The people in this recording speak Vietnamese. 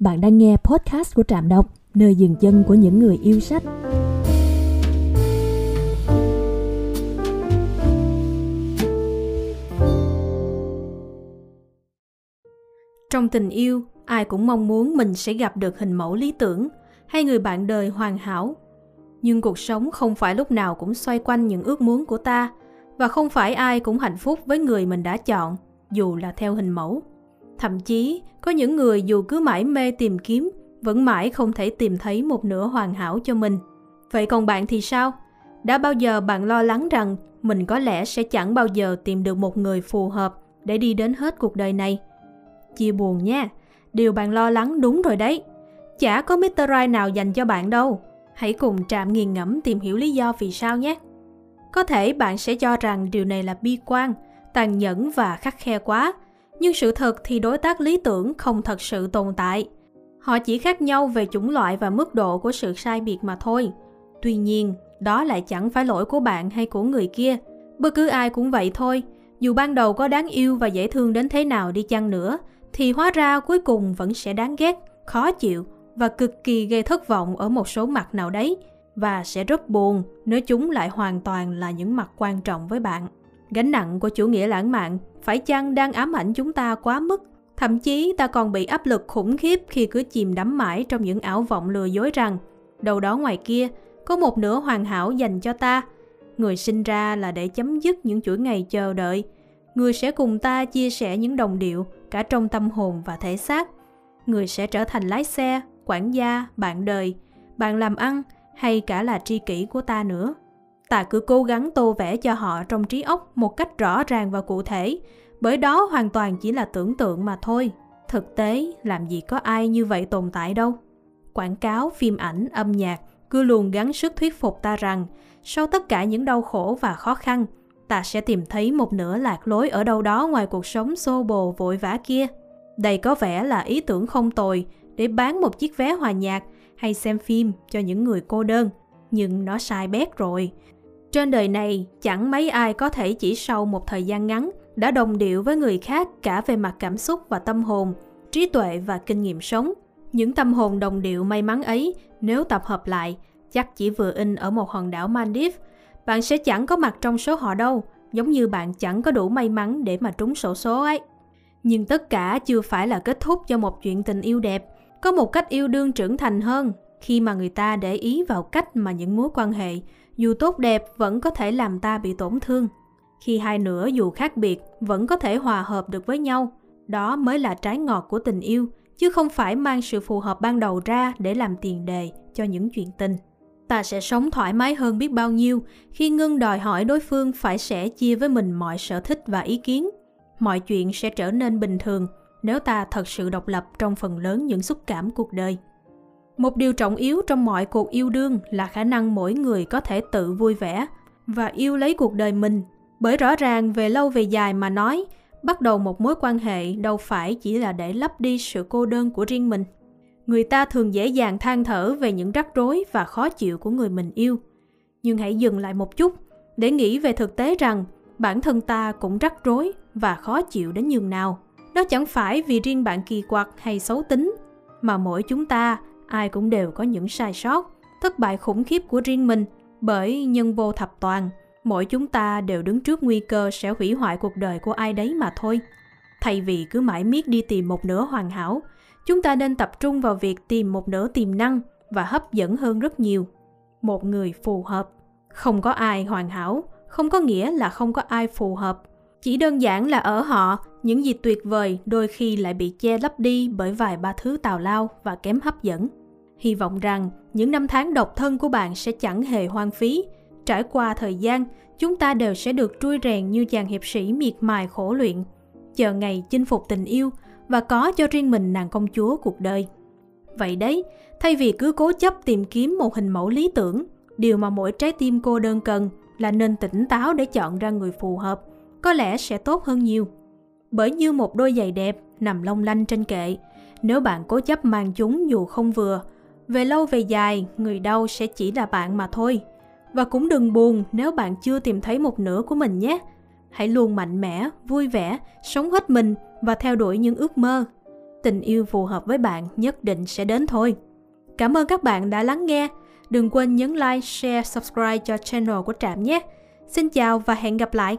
Bạn đang nghe podcast của Trạm Đọc, nơi dừng chân của những người yêu sách. Trong tình yêu, ai cũng mong muốn mình sẽ gặp được hình mẫu lý tưởng hay người bạn đời hoàn hảo. Nhưng cuộc sống không phải lúc nào cũng xoay quanh những ước muốn của ta và không phải ai cũng hạnh phúc với người mình đã chọn, dù là theo hình mẫu. Thậm chí, có những người dù cứ mãi mê tìm kiếm, vẫn mãi không thể tìm thấy một nửa hoàn hảo cho mình. Vậy còn bạn thì sao? Đã bao giờ bạn lo lắng rằng mình có lẽ sẽ chẳng bao giờ tìm được một người phù hợp để đi đến hết cuộc đời này? Chia buồn nha, điều bạn lo lắng đúng rồi đấy. Chả có Mr. Right nào dành cho bạn đâu. Hãy cùng Trạm nghiền ngẫm tìm hiểu lý do vì sao nhé. Có thể bạn sẽ cho rằng điều này là bi quan, tàn nhẫn và khắc khe quá, nhưng sự thật thì đối tác lý tưởng không thật sự tồn tại. Họ chỉ khác nhau về chủng loại và mức độ của sự sai biệt mà thôi. Tuy nhiên, đó lại chẳng phải lỗi của bạn hay của người kia. Bất cứ ai cũng vậy thôi. Dù ban đầu có đáng yêu và dễ thương đến thế nào đi chăng nữa, thì hóa ra cuối cùng vẫn sẽ đáng ghét, khó chịu và cực kỳ gây thất vọng ở một số mặt nào đấy và sẽ rất buồn nếu chúng lại hoàn toàn là những mặt quan trọng với bạn. Gánh nặng của chủ nghĩa lãng mạn phải chăng đang ám ảnh chúng ta quá mức? Thậm chí ta còn bị áp lực khủng khiếp khi cứ chìm đắm mãi trong những ảo vọng lừa dối rằng đâu đó ngoài kia có một nửa hoàn hảo dành cho ta. Người sinh ra là để chấm dứt những chuỗi ngày chờ đợi. Người sẽ cùng ta chia sẻ những đồng điệu cả trong tâm hồn và thể xác. Người sẽ trở thành lái xe, quản gia, bạn đời, bạn làm ăn hay cả là tri kỷ của ta nữa ta cứ cố gắng tô vẽ cho họ trong trí óc một cách rõ ràng và cụ thể. Bởi đó hoàn toàn chỉ là tưởng tượng mà thôi. Thực tế, làm gì có ai như vậy tồn tại đâu. Quảng cáo, phim ảnh, âm nhạc cứ luôn gắng sức thuyết phục ta rằng, sau tất cả những đau khổ và khó khăn, ta sẽ tìm thấy một nửa lạc lối ở đâu đó ngoài cuộc sống xô bồ vội vã kia. Đây có vẻ là ý tưởng không tồi để bán một chiếc vé hòa nhạc hay xem phim cho những người cô đơn. Nhưng nó sai bét rồi trên đời này, chẳng mấy ai có thể chỉ sau một thời gian ngắn đã đồng điệu với người khác cả về mặt cảm xúc và tâm hồn, trí tuệ và kinh nghiệm sống. Những tâm hồn đồng điệu may mắn ấy, nếu tập hợp lại, chắc chỉ vừa in ở một hòn đảo Maldives. Bạn sẽ chẳng có mặt trong số họ đâu, giống như bạn chẳng có đủ may mắn để mà trúng sổ số ấy. Nhưng tất cả chưa phải là kết thúc cho một chuyện tình yêu đẹp. Có một cách yêu đương trưởng thành hơn, khi mà người ta để ý vào cách mà những mối quan hệ dù tốt đẹp vẫn có thể làm ta bị tổn thương. Khi hai nửa dù khác biệt vẫn có thể hòa hợp được với nhau, đó mới là trái ngọt của tình yêu, chứ không phải mang sự phù hợp ban đầu ra để làm tiền đề cho những chuyện tình. Ta sẽ sống thoải mái hơn biết bao nhiêu khi ngưng đòi hỏi đối phương phải sẻ chia với mình mọi sở thích và ý kiến. Mọi chuyện sẽ trở nên bình thường nếu ta thật sự độc lập trong phần lớn những xúc cảm cuộc đời một điều trọng yếu trong mọi cuộc yêu đương là khả năng mỗi người có thể tự vui vẻ và yêu lấy cuộc đời mình. Bởi rõ ràng về lâu về dài mà nói, bắt đầu một mối quan hệ đâu phải chỉ là để lấp đi sự cô đơn của riêng mình. Người ta thường dễ dàng than thở về những rắc rối và khó chịu của người mình yêu. Nhưng hãy dừng lại một chút để nghĩ về thực tế rằng bản thân ta cũng rắc rối và khó chịu đến nhường nào. Đó chẳng phải vì riêng bạn kỳ quặc hay xấu tính mà mỗi chúng ta ai cũng đều có những sai sót, thất bại khủng khiếp của riêng mình bởi nhân vô thập toàn, mỗi chúng ta đều đứng trước nguy cơ sẽ hủy hoại cuộc đời của ai đấy mà thôi. Thay vì cứ mãi miết đi tìm một nửa hoàn hảo, chúng ta nên tập trung vào việc tìm một nửa tiềm năng và hấp dẫn hơn rất nhiều. Một người phù hợp. Không có ai hoàn hảo, không có nghĩa là không có ai phù hợp. Chỉ đơn giản là ở họ, những gì tuyệt vời đôi khi lại bị che lấp đi bởi vài ba thứ tào lao và kém hấp dẫn. Hy vọng rằng những năm tháng độc thân của bạn sẽ chẳng hề hoang phí. Trải qua thời gian, chúng ta đều sẽ được trui rèn như chàng hiệp sĩ miệt mài khổ luyện, chờ ngày chinh phục tình yêu và có cho riêng mình nàng công chúa cuộc đời. Vậy đấy, thay vì cứ cố chấp tìm kiếm một hình mẫu lý tưởng, điều mà mỗi trái tim cô đơn cần là nên tỉnh táo để chọn ra người phù hợp, có lẽ sẽ tốt hơn nhiều. Bởi như một đôi giày đẹp nằm long lanh trên kệ, nếu bạn cố chấp mang chúng dù không vừa, về lâu về dài, người đau sẽ chỉ là bạn mà thôi. Và cũng đừng buồn nếu bạn chưa tìm thấy một nửa của mình nhé. Hãy luôn mạnh mẽ, vui vẻ, sống hết mình và theo đuổi những ước mơ. tình yêu phù hợp với bạn nhất định sẽ đến thôi. Cảm ơn các bạn đã lắng nghe. Đừng quên nhấn like, share, subscribe cho channel của Trạm nhé. Xin chào và hẹn gặp lại.